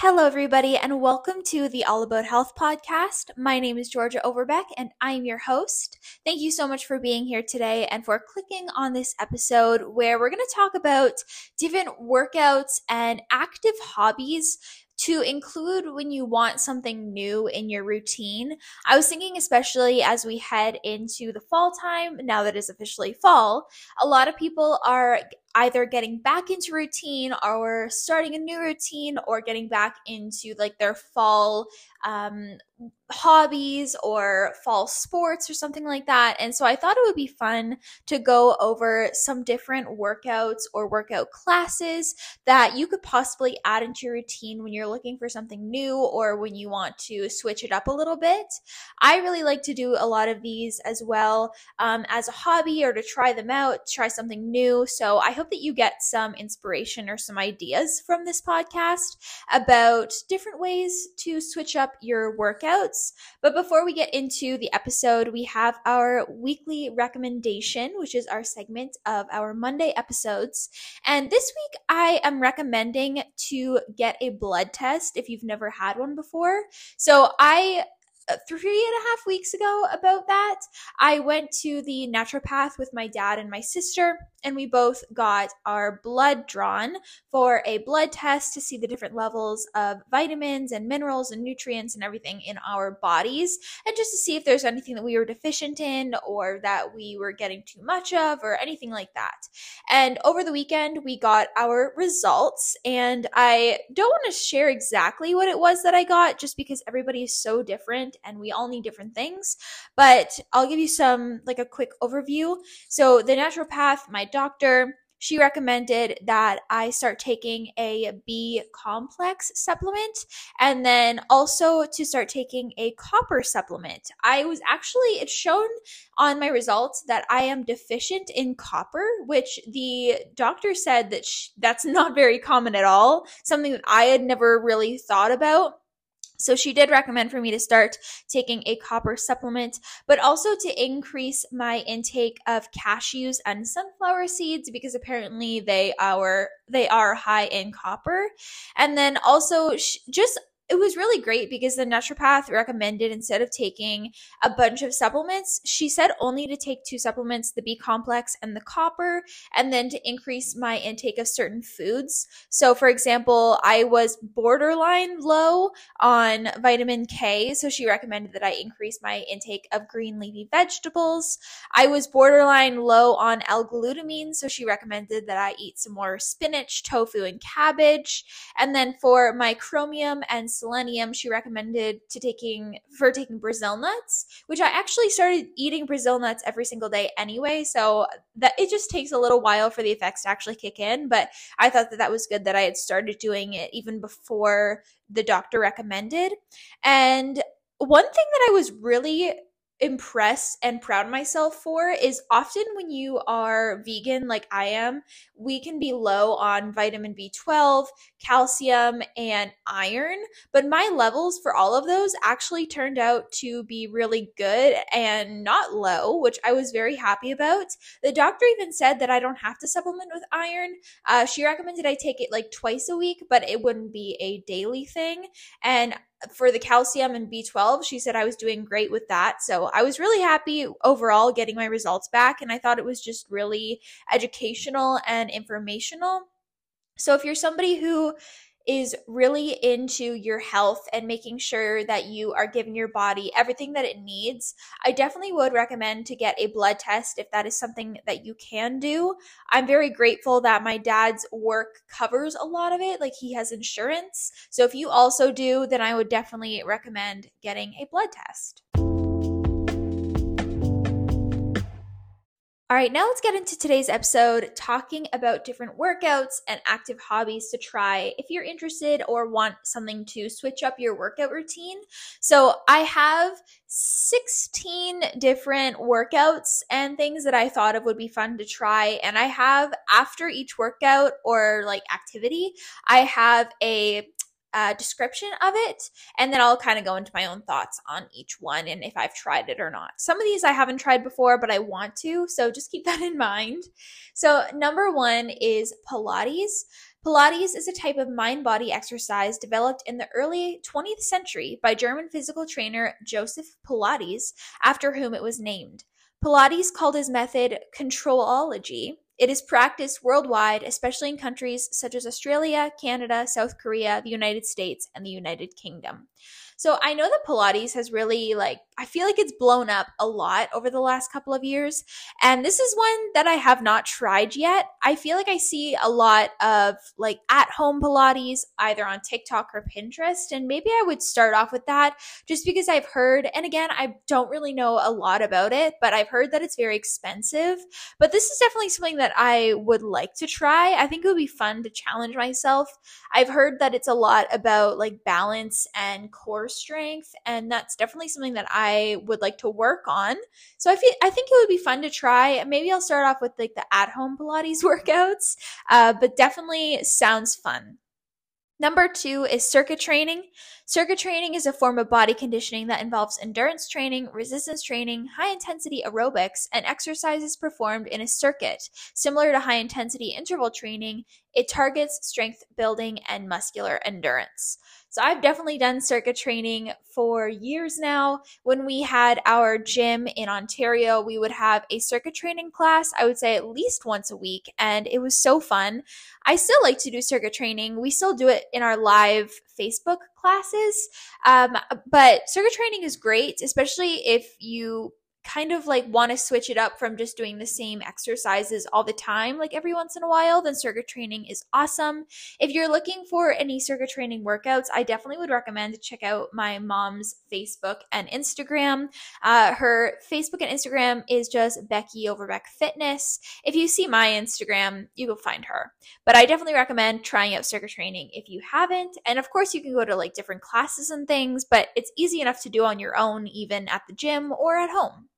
Hello, everybody, and welcome to the All About Health podcast. My name is Georgia Overbeck, and I'm your host. Thank you so much for being here today and for clicking on this episode where we're going to talk about different workouts and active hobbies to include when you want something new in your routine. I was thinking, especially as we head into the fall time, now that it's officially fall, a lot of people are either getting back into routine or starting a new routine or getting back into like their fall um, hobbies or fall sports or something like that. And so I thought it would be fun to go over some different workouts or workout classes that you could possibly add into your routine when you're looking for something new or when you want to switch it up a little bit. I really like to do a lot of these as well um, as a hobby or to try them out, try something new. So I hope hope that you get some inspiration or some ideas from this podcast about different ways to switch up your workouts. But before we get into the episode, we have our weekly recommendation, which is our segment of our Monday episodes. And this week, I am recommending to get a blood test if you've never had one before. So I uh, three and a half weeks ago about that. I went to the naturopath with my dad and my sister, and we both got our blood drawn for a blood test to see the different levels of vitamins and minerals and nutrients and everything in our bodies, and just to see if there's anything that we were deficient in or that we were getting too much of or anything like that. And over the weekend, we got our results, and I don't want to share exactly what it was that I got just because everybody is so different and we all need different things. But I'll give you some, like a quick overview. So, the naturopath, my doctor, she recommended that I start taking a B complex supplement and then also to start taking a copper supplement. I was actually, it's shown on my results that I am deficient in copper, which the doctor said that sh- that's not very common at all, something that I had never really thought about. So she did recommend for me to start taking a copper supplement, but also to increase my intake of cashews and sunflower seeds because apparently they are they are high in copper. And then also just it was really great because the naturopath recommended instead of taking a bunch of supplements, she said only to take two supplements, the B complex and the copper, and then to increase my intake of certain foods. So, for example, I was borderline low on vitamin K, so she recommended that I increase my intake of green leafy vegetables. I was borderline low on L-glutamine, so she recommended that I eat some more spinach, tofu, and cabbage. And then for my chromium and selenium she recommended to taking for taking brazil nuts which i actually started eating brazil nuts every single day anyway so that it just takes a little while for the effects to actually kick in but i thought that that was good that i had started doing it even before the doctor recommended. And one thing that i was really impressed and proud myself for is often when you are vegan like I am, we can be low on vitamin B12, calcium, and iron, but my levels for all of those actually turned out to be really good and not low, which I was very happy about. The doctor even said that I don't have to supplement with iron. Uh, she recommended I take it like twice a week, but it wouldn't be a daily thing. And for the calcium and B12, she said I was doing great with that. So I was really happy overall getting my results back. And I thought it was just really educational and informational. So if you're somebody who is really into your health and making sure that you are giving your body everything that it needs, I definitely would recommend to get a blood test if that is something that you can do. I'm very grateful that my dad's work covers a lot of it, like he has insurance. So if you also do, then I would definitely recommend getting a blood test. All right, now let's get into today's episode talking about different workouts and active hobbies to try if you're interested or want something to switch up your workout routine. So, I have 16 different workouts and things that I thought of would be fun to try. And I have, after each workout or like activity, I have a uh, description of it, and then I'll kind of go into my own thoughts on each one and if I've tried it or not. Some of these I haven't tried before, but I want to, so just keep that in mind. So, number one is Pilates. Pilates is a type of mind body exercise developed in the early 20th century by German physical trainer Joseph Pilates, after whom it was named. Pilates called his method controlology. It is practiced worldwide, especially in countries such as Australia, Canada, South Korea, the United States, and the United Kingdom. So I know that Pilates has really like I feel like it's blown up a lot over the last couple of years. And this is one that I have not tried yet. I feel like I see a lot of like at home Pilates either on TikTok or Pinterest. And maybe I would start off with that just because I've heard, and again, I don't really know a lot about it, but I've heard that it's very expensive. But this is definitely something that I would like to try. I think it would be fun to challenge myself. I've heard that it's a lot about like balance and core strength. And that's definitely something that I would like to work on. So I feel I think it would be fun to try. Maybe I'll start off with like the at home Pilates workouts, uh, but definitely sounds fun. Number two is circuit training. Circuit training is a form of body conditioning that involves endurance training, resistance training, high intensity aerobics, and exercises performed in a circuit. Similar to high intensity interval training, it targets strength building and muscular endurance. So I've definitely done circuit training for years now. When we had our gym in Ontario, we would have a circuit training class, I would say at least once a week, and it was so fun. I still like to do circuit training. We still do it in our live Facebook classes. Um, but circuit training is great, especially if you kind of like want to switch it up from just doing the same exercises all the time, like every once in a while, then circuit training is awesome. If you're looking for any circuit training workouts, I definitely would recommend to check out my mom's Facebook and Instagram. Uh, her Facebook and Instagram is just Becky Overbeck Fitness. If you see my Instagram, you will find her. But I definitely recommend trying out circuit training if you haven't. And of course, you can go to like different classes and things, but it's easy enough to do on your own, even at the gym or at home.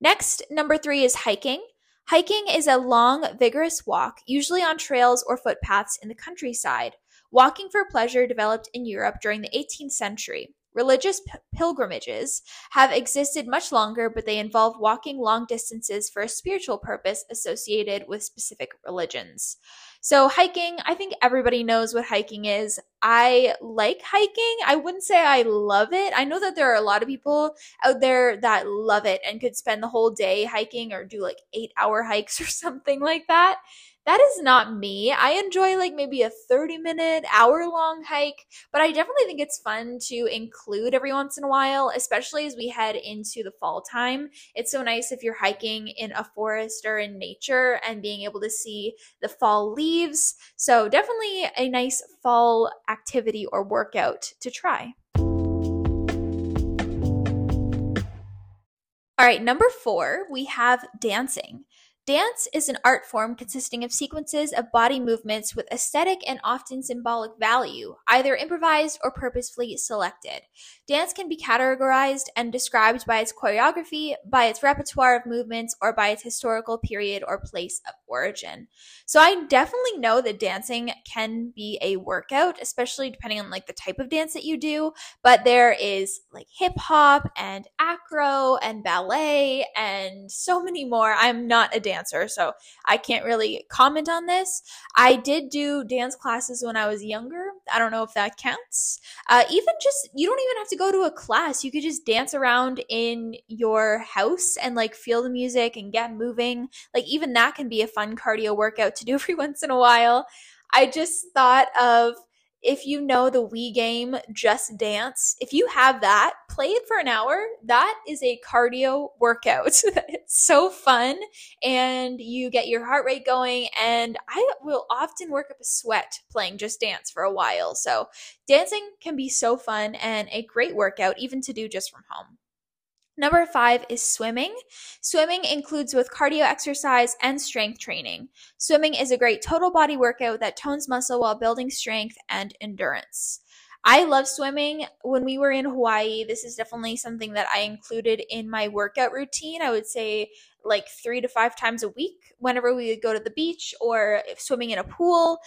Next, number three is hiking. Hiking is a long, vigorous walk, usually on trails or footpaths in the countryside. Walking for pleasure developed in Europe during the 18th century. Religious p- pilgrimages have existed much longer, but they involve walking long distances for a spiritual purpose associated with specific religions. So, hiking, I think everybody knows what hiking is. I like hiking. I wouldn't say I love it. I know that there are a lot of people out there that love it and could spend the whole day hiking or do like eight hour hikes or something like that that is not me. I enjoy like maybe a 30 minute, hour long hike, but I definitely think it's fun to include every once in a while, especially as we head into the fall time. It's so nice if you're hiking in a forest or in nature and being able to see the fall leaves. So, definitely a nice fall activity or workout to try. All right, number four, we have dancing. Dance is an art form consisting of sequences of body movements with aesthetic and often symbolic value, either improvised or purposefully selected. Dance can be categorized and described by its choreography, by its repertoire of movements, or by its historical period or place of origin. So I definitely know that dancing can be a workout, especially depending on like the type of dance that you do, but there is like hip hop and acro and ballet and so many more. I'm not a dancer so I can't really comment on this. I did do dance classes when I was younger. I don't know if that counts. Uh, even just, you don't even have to go to a class. You could just dance around in your house and like feel the music and get moving. Like, even that can be a fun cardio workout to do every once in a while. I just thought of if you know the Wii game Just Dance, if you have that, play it for an hour. That is a cardio workout. it's so fun and you get your heart rate going. And I will often work up a sweat playing Just Dance for a while. So dancing can be so fun and a great workout, even to do just from home. Number five is swimming. Swimming includes both cardio exercise and strength training. Swimming is a great total body workout that tones muscle while building strength and endurance. I love swimming. When we were in Hawaii, this is definitely something that I included in my workout routine. I would say like three to five times a week whenever we would go to the beach or swimming in a pool.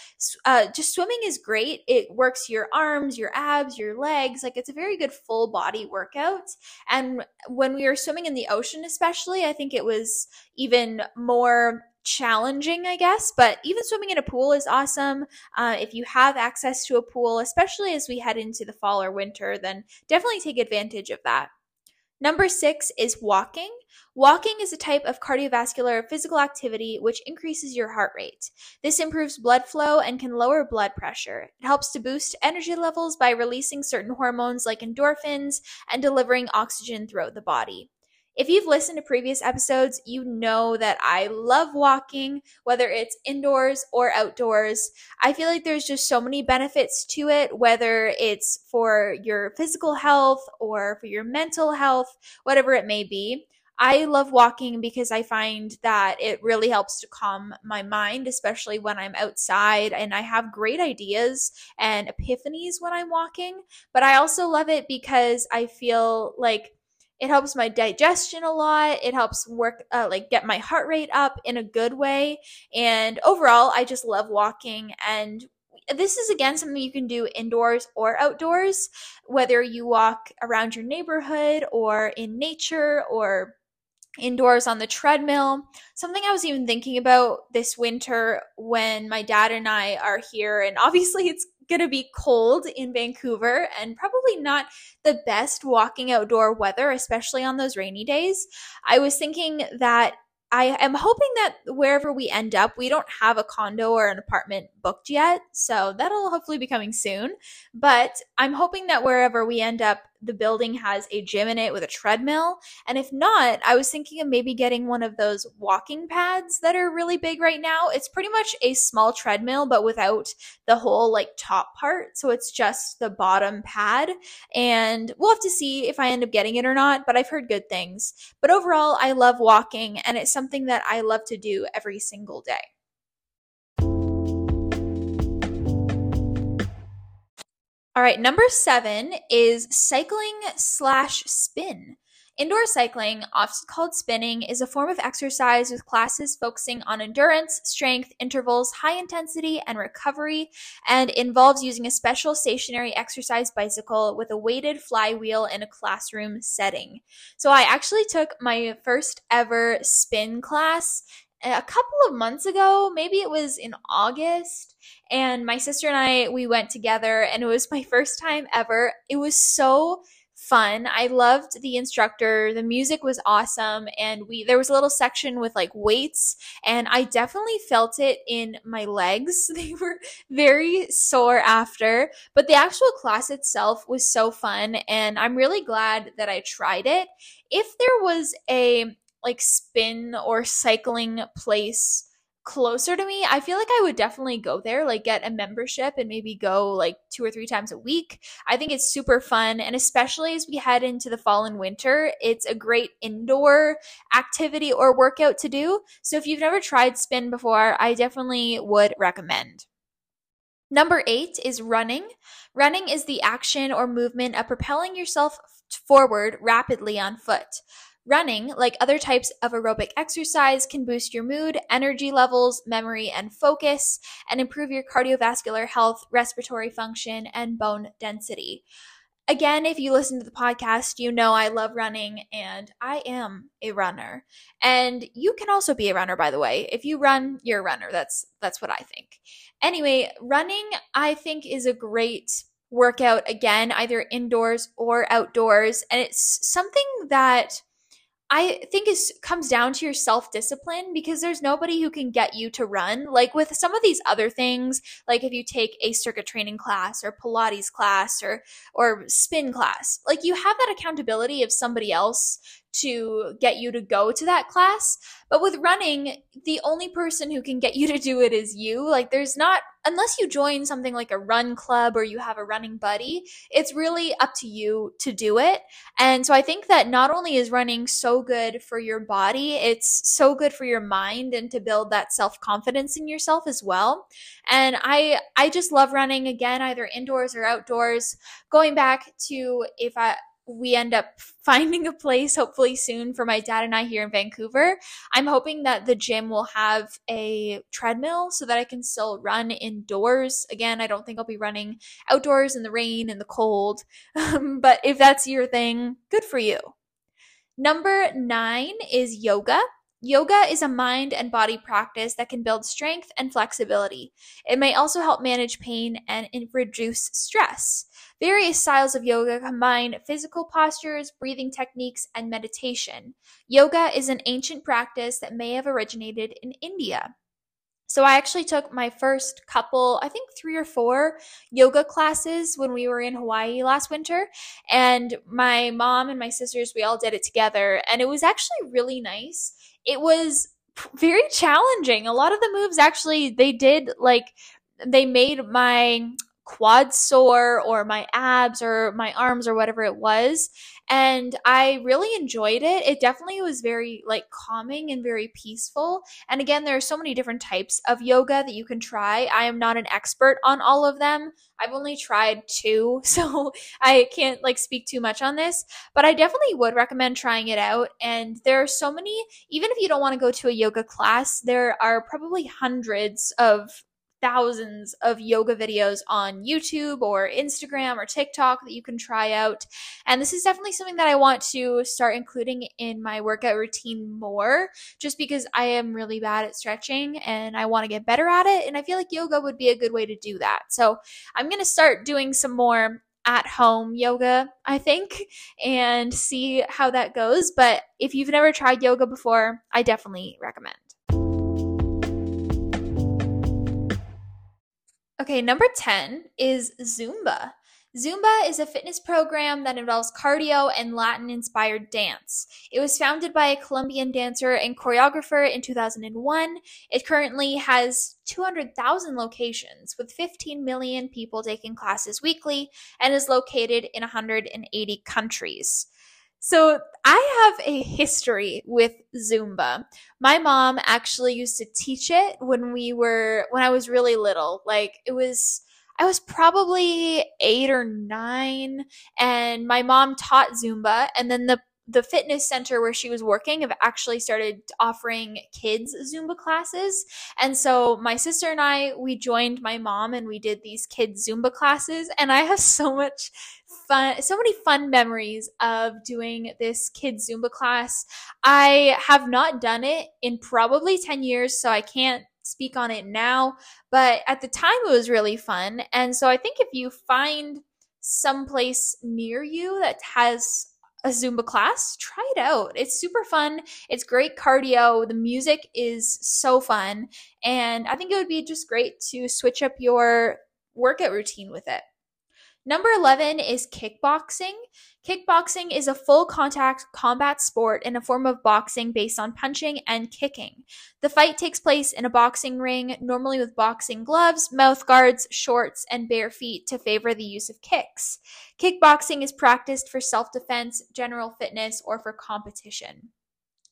Uh, just swimming is great. It works your arms, your abs, your legs. Like it's a very good full body workout. And when we were swimming in the ocean, especially, I think it was even more challenging, I guess, but even swimming in a pool is awesome. Uh, if you have access to a pool, especially as we head into the fall or winter, then definitely take advantage of that. Number six is walking. Walking is a type of cardiovascular physical activity which increases your heart rate. This improves blood flow and can lower blood pressure. It helps to boost energy levels by releasing certain hormones like endorphins and delivering oxygen throughout the body. If you've listened to previous episodes, you know that I love walking, whether it's indoors or outdoors. I feel like there's just so many benefits to it, whether it's for your physical health or for your mental health, whatever it may be. I love walking because I find that it really helps to calm my mind, especially when I'm outside and I have great ideas and epiphanies when I'm walking. But I also love it because I feel like it helps my digestion a lot. It helps work, uh, like get my heart rate up in a good way. And overall, I just love walking. And this is again something you can do indoors or outdoors, whether you walk around your neighborhood or in nature or indoors on the treadmill. Something I was even thinking about this winter when my dad and I are here, and obviously it's going to be cold in Vancouver and probably not the best walking outdoor weather, especially on those rainy days. I was thinking that I am hoping that wherever we end up, we don't have a condo or an apartment booked yet. So that'll hopefully be coming soon. But I'm hoping that wherever we end up, the building has a gym in it with a treadmill. And if not, I was thinking of maybe getting one of those walking pads that are really big right now. It's pretty much a small treadmill, but without the whole like top part. So it's just the bottom pad. And we'll have to see if I end up getting it or not, but I've heard good things. But overall, I love walking and it's something that I love to do every single day. All right, number seven is cycling slash spin. Indoor cycling, often called spinning, is a form of exercise with classes focusing on endurance, strength, intervals, high intensity, and recovery, and involves using a special stationary exercise bicycle with a weighted flywheel in a classroom setting. So, I actually took my first ever spin class a couple of months ago, maybe it was in August, and my sister and I we went together and it was my first time ever. It was so fun. I loved the instructor. The music was awesome and we there was a little section with like weights and I definitely felt it in my legs. They were very sore after, but the actual class itself was so fun and I'm really glad that I tried it. If there was a like spin or cycling place closer to me, I feel like I would definitely go there, like get a membership and maybe go like two or three times a week. I think it's super fun. And especially as we head into the fall and winter, it's a great indoor activity or workout to do. So if you've never tried spin before, I definitely would recommend. Number eight is running. Running is the action or movement of propelling yourself forward rapidly on foot. Running, like other types of aerobic exercise, can boost your mood, energy levels, memory, and focus, and improve your cardiovascular health, respiratory function, and bone density. Again, if you listen to the podcast, you know I love running and I am a runner. And you can also be a runner by the way. If you run, you're a runner. That's that's what I think. Anyway, running I think is a great workout again, either indoors or outdoors, and it's something that I think it comes down to your self discipline because there's nobody who can get you to run. Like with some of these other things, like if you take a circuit training class or Pilates class or or spin class, like you have that accountability of somebody else to get you to go to that class. But with running, the only person who can get you to do it is you. Like, there's not, unless you join something like a run club or you have a running buddy, it's really up to you to do it. And so I think that not only is running so good for your body, it's so good for your mind and to build that self confidence in yourself as well. And I, I just love running again, either indoors or outdoors. Going back to if I, we end up finding a place hopefully soon for my dad and I here in Vancouver. I'm hoping that the gym will have a treadmill so that I can still run indoors. Again, I don't think I'll be running outdoors in the rain and the cold, um, but if that's your thing, good for you. Number nine is yoga. Yoga is a mind and body practice that can build strength and flexibility. It may also help manage pain and reduce stress. Various styles of yoga combine physical postures, breathing techniques, and meditation. Yoga is an ancient practice that may have originated in India. So I actually took my first couple, I think three or four yoga classes when we were in Hawaii last winter. And my mom and my sisters, we all did it together. And it was actually really nice. It was very challenging. A lot of the moves actually, they did like, they made my quad sore or my abs or my arms or whatever it was and i really enjoyed it. It definitely was very like calming and very peaceful and again there are so many different types of yoga that you can try. I am not an expert on all of them. I've only tried two so i can't like speak too much on this but i definitely would recommend trying it out and there are so many even if you don't want to go to a yoga class there are probably hundreds of thousands of yoga videos on YouTube or Instagram or TikTok that you can try out. And this is definitely something that I want to start including in my workout routine more, just because I am really bad at stretching and I want to get better at it. And I feel like yoga would be a good way to do that. So I'm going to start doing some more at home yoga, I think, and see how that goes. But if you've never tried yoga before, I definitely recommend. Okay, number 10 is Zumba. Zumba is a fitness program that involves cardio and Latin inspired dance. It was founded by a Colombian dancer and choreographer in 2001. It currently has 200,000 locations with 15 million people taking classes weekly and is located in 180 countries. So I have a history with Zumba. My mom actually used to teach it when we were when I was really little. Like it was I was probably 8 or 9 and my mom taught Zumba and then the the fitness center where she was working have actually started offering kids Zumba classes. And so my sister and I, we joined my mom and we did these kids Zumba classes. And I have so much fun, so many fun memories of doing this kids Zumba class. I have not done it in probably 10 years, so I can't speak on it now. But at the time, it was really fun. And so I think if you find someplace near you that has a Zumba class, try it out. It's super fun. It's great cardio. The music is so fun. And I think it would be just great to switch up your workout routine with it. Number 11 is kickboxing. Kickboxing is a full contact combat sport in a form of boxing based on punching and kicking. The fight takes place in a boxing ring, normally with boxing gloves, mouth guards, shorts, and bare feet to favor the use of kicks. Kickboxing is practiced for self defense, general fitness, or for competition.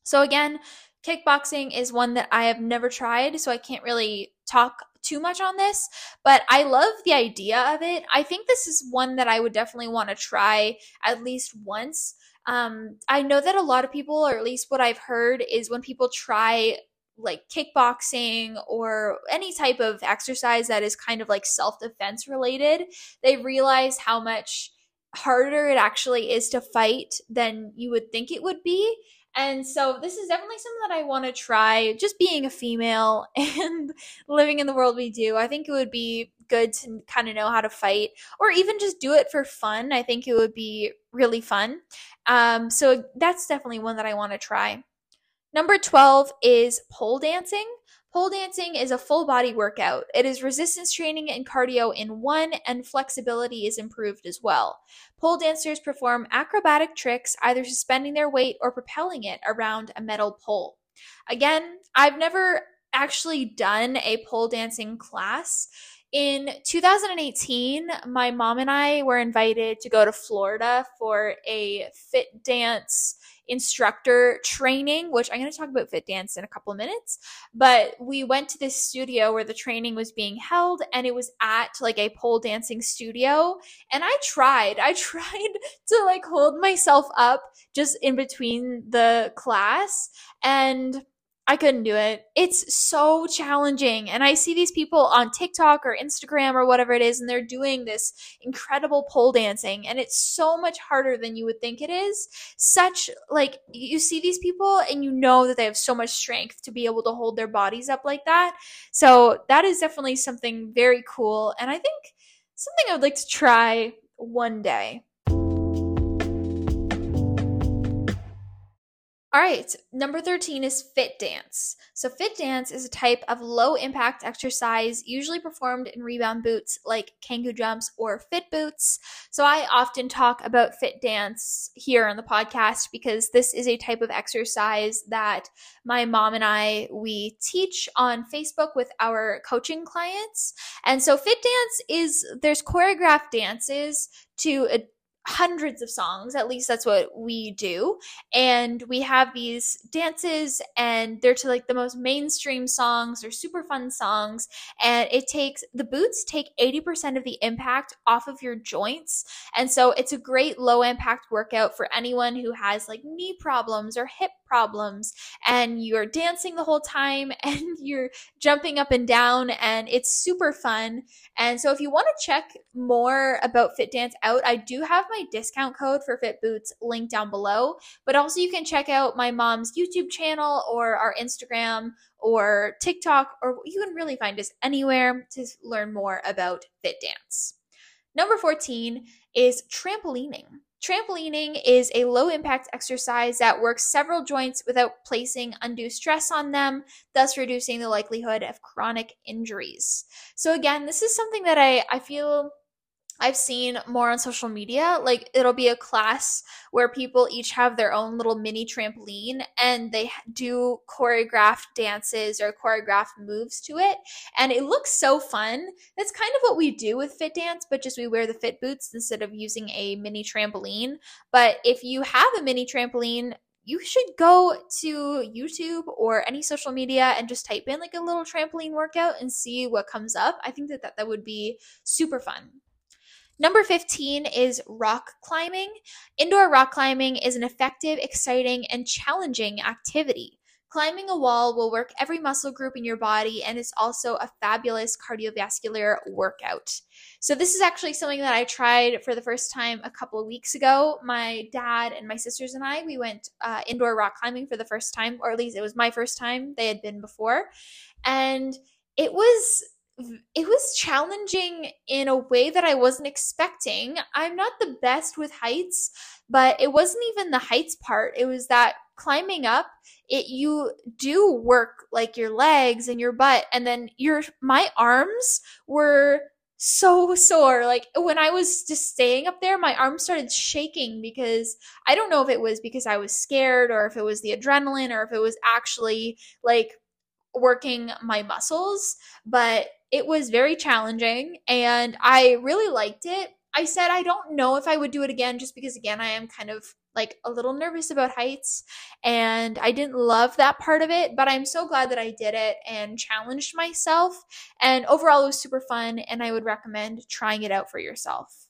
So, again, kickboxing is one that I have never tried, so I can't really talk too much on this, but I love the idea of it. I think this is one that I would definitely want to try at least once. Um, I know that a lot of people, or at least what I've heard, is when people try like kickboxing or any type of exercise that is kind of like self defense related, they realize how much harder it actually is to fight than you would think it would be. And so this is definitely something that I want to try. Just being a female and living in the world we do, I think it would be good to kind of know how to fight or even just do it for fun. I think it would be really fun. Um, so that's definitely one that I want to try. Number 12 is pole dancing. Pole dancing is a full body workout. It is resistance training and cardio in one, and flexibility is improved as well. Pole dancers perform acrobatic tricks, either suspending their weight or propelling it around a metal pole. Again, I've never actually done a pole dancing class. In 2018, my mom and I were invited to go to Florida for a fit dance instructor training, which I'm going to talk about Fit Dance in a couple of minutes. But we went to this studio where the training was being held, and it was at like a pole dancing studio. And I tried, I tried to like hold myself up just in between the class. And I couldn't do it. It's so challenging. And I see these people on TikTok or Instagram or whatever it is, and they're doing this incredible pole dancing. And it's so much harder than you would think it is. Such, like, you see these people and you know that they have so much strength to be able to hold their bodies up like that. So that is definitely something very cool. And I think something I would like to try one day. All right, number 13 is fit dance. So, fit dance is a type of low impact exercise usually performed in rebound boots like Kangoo jumps or fit boots. So, I often talk about fit dance here on the podcast because this is a type of exercise that my mom and I we teach on Facebook with our coaching clients. And so, fit dance is there's choreographed dances to hundreds of songs at least that's what we do and we have these dances and they're to like the most mainstream songs or super fun songs and it takes the boots take 80% of the impact off of your joints and so it's a great low impact workout for anyone who has like knee problems or hip problems and you're dancing the whole time and you're jumping up and down and it's super fun. And so if you want to check more about Fit Dance out, I do have my discount code for Fit Boots linked down below, but also you can check out my mom's YouTube channel or our Instagram or TikTok or you can really find us anywhere to learn more about Fit Dance. Number 14 is trampolining. Trampolining is a low impact exercise that works several joints without placing undue stress on them, thus reducing the likelihood of chronic injuries. So, again, this is something that I, I feel I've seen more on social media. Like it'll be a class where people each have their own little mini trampoline and they do choreographed dances or choreographed moves to it. And it looks so fun. That's kind of what we do with Fit Dance, but just we wear the fit boots instead of using a mini trampoline. But if you have a mini trampoline, you should go to YouTube or any social media and just type in like a little trampoline workout and see what comes up. I think that that, that would be super fun. Number 15 is rock climbing. Indoor rock climbing is an effective, exciting, and challenging activity. Climbing a wall will work every muscle group in your body and it's also a fabulous cardiovascular workout. So, this is actually something that I tried for the first time a couple of weeks ago. My dad and my sisters and I, we went uh, indoor rock climbing for the first time, or at least it was my first time. They had been before. And it was it was challenging in a way that I wasn't expecting. I'm not the best with heights, but it wasn't even the heights part. It was that climbing up, it you do work like your legs and your butt and then your my arms were so sore. Like when I was just staying up there, my arms started shaking because I don't know if it was because I was scared or if it was the adrenaline or if it was actually like working my muscles, but it was very challenging and I really liked it. I said I don't know if I would do it again just because, again, I am kind of like a little nervous about heights and I didn't love that part of it, but I'm so glad that I did it and challenged myself. And overall, it was super fun, and I would recommend trying it out for yourself.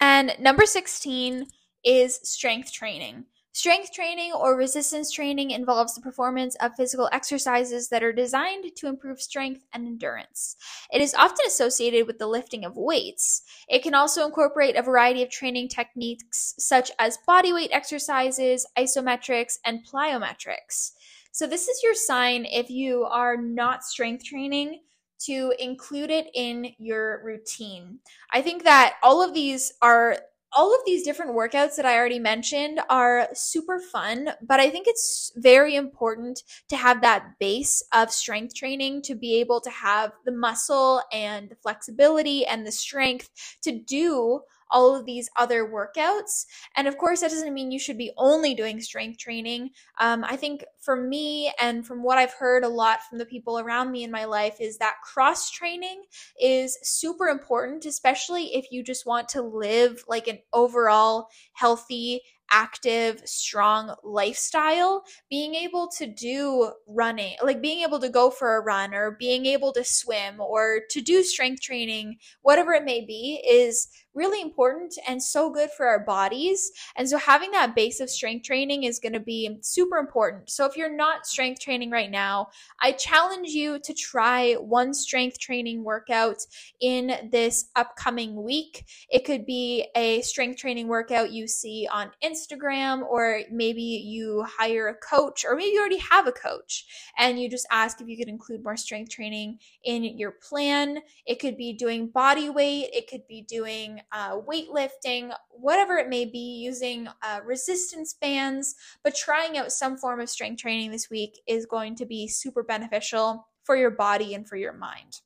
And number 16 is strength training. Strength training or resistance training involves the performance of physical exercises that are designed to improve strength and endurance. It is often associated with the lifting of weights. It can also incorporate a variety of training techniques such as bodyweight exercises, isometrics, and plyometrics. So, this is your sign if you are not strength training to include it in your routine. I think that all of these are all of these different workouts that I already mentioned are super fun, but I think it's very important to have that base of strength training to be able to have the muscle and the flexibility and the strength to do all of these other workouts. And of course, that doesn't mean you should be only doing strength training. Um, I think for me, and from what I've heard a lot from the people around me in my life, is that cross training is super important, especially if you just want to live like an overall healthy active, strong lifestyle, being able to do running, like being able to go for a run or being able to swim or to do strength training, whatever it may be, is really important and so good for our bodies. And so having that base of strength training is going to be super important. So if you're not strength training right now, I challenge you to try one strength training workout in this upcoming week. It could be a strength training workout you see on Instagram, or maybe you hire a coach, or maybe you already have a coach and you just ask if you could include more strength training in your plan. It could be doing body weight, it could be doing uh, weightlifting, whatever it may be, using uh, resistance bands, but trying out some form of strength training this week is going to be super beneficial for your body and for your mind.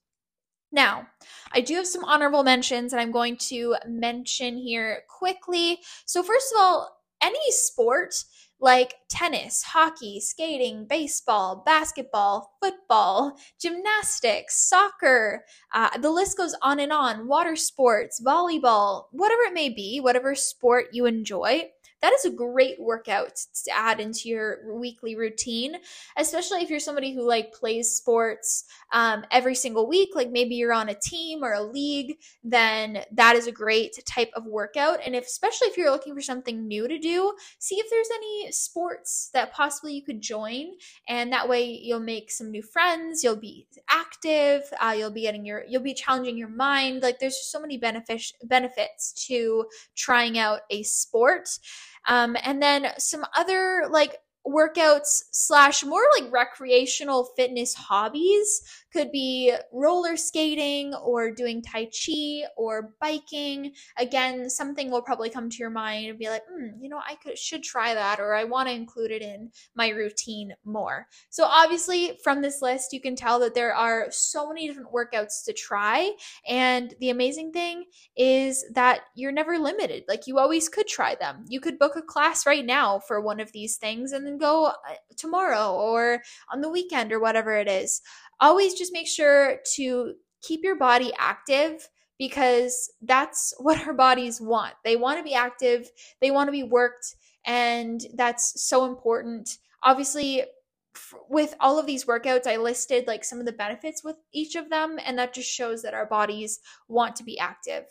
Now, I do have some honorable mentions that I'm going to mention here quickly. So, first of all, any sport like tennis, hockey, skating, baseball, basketball, football, gymnastics, soccer. Uh, the list goes on and on. Water sports, volleyball, whatever it may be, whatever sport you enjoy that is a great workout to add into your weekly routine, especially if you're somebody who like plays sports um, every single week. Like maybe you're on a team or a league, then that is a great type of workout. And if, especially if you're looking for something new to do, see if there's any sports that possibly you could join, and that way you'll make some new friends. You'll be active. Uh, you'll be getting your, you'll be challenging your mind. Like there's just so many benefits benefits to trying out a sport. Um, and then some other like workouts slash more like recreational fitness hobbies could be roller skating or doing Tai Chi or biking. Again, something will probably come to your mind and be like, hmm, you know, I could should try that or I want to include it in my routine more. So obviously from this list, you can tell that there are so many different workouts to try. And the amazing thing is that you're never limited. Like you always could try them. You could book a class right now for one of these things and then go uh, tomorrow or on the weekend or whatever it is always just make sure to keep your body active because that's what our bodies want. They want to be active, they want to be worked, and that's so important. Obviously, with all of these workouts, I listed like some of the benefits with each of them, and that just shows that our bodies want to be active.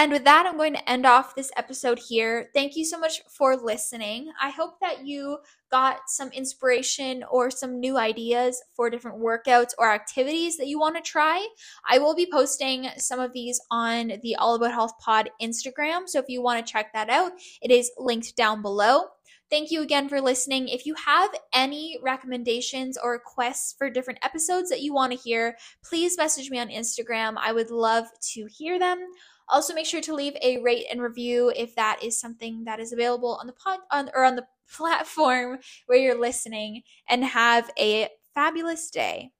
And with that, I'm going to end off this episode here. Thank you so much for listening. I hope that you got some inspiration or some new ideas for different workouts or activities that you want to try. I will be posting some of these on the All About Health Pod Instagram. So if you want to check that out, it is linked down below. Thank you again for listening. If you have any recommendations or requests for different episodes that you want to hear, please message me on Instagram. I would love to hear them. Also, make sure to leave a rate and review if that is something that is available on the pod on, or on the platform where you're listening, and have a fabulous day.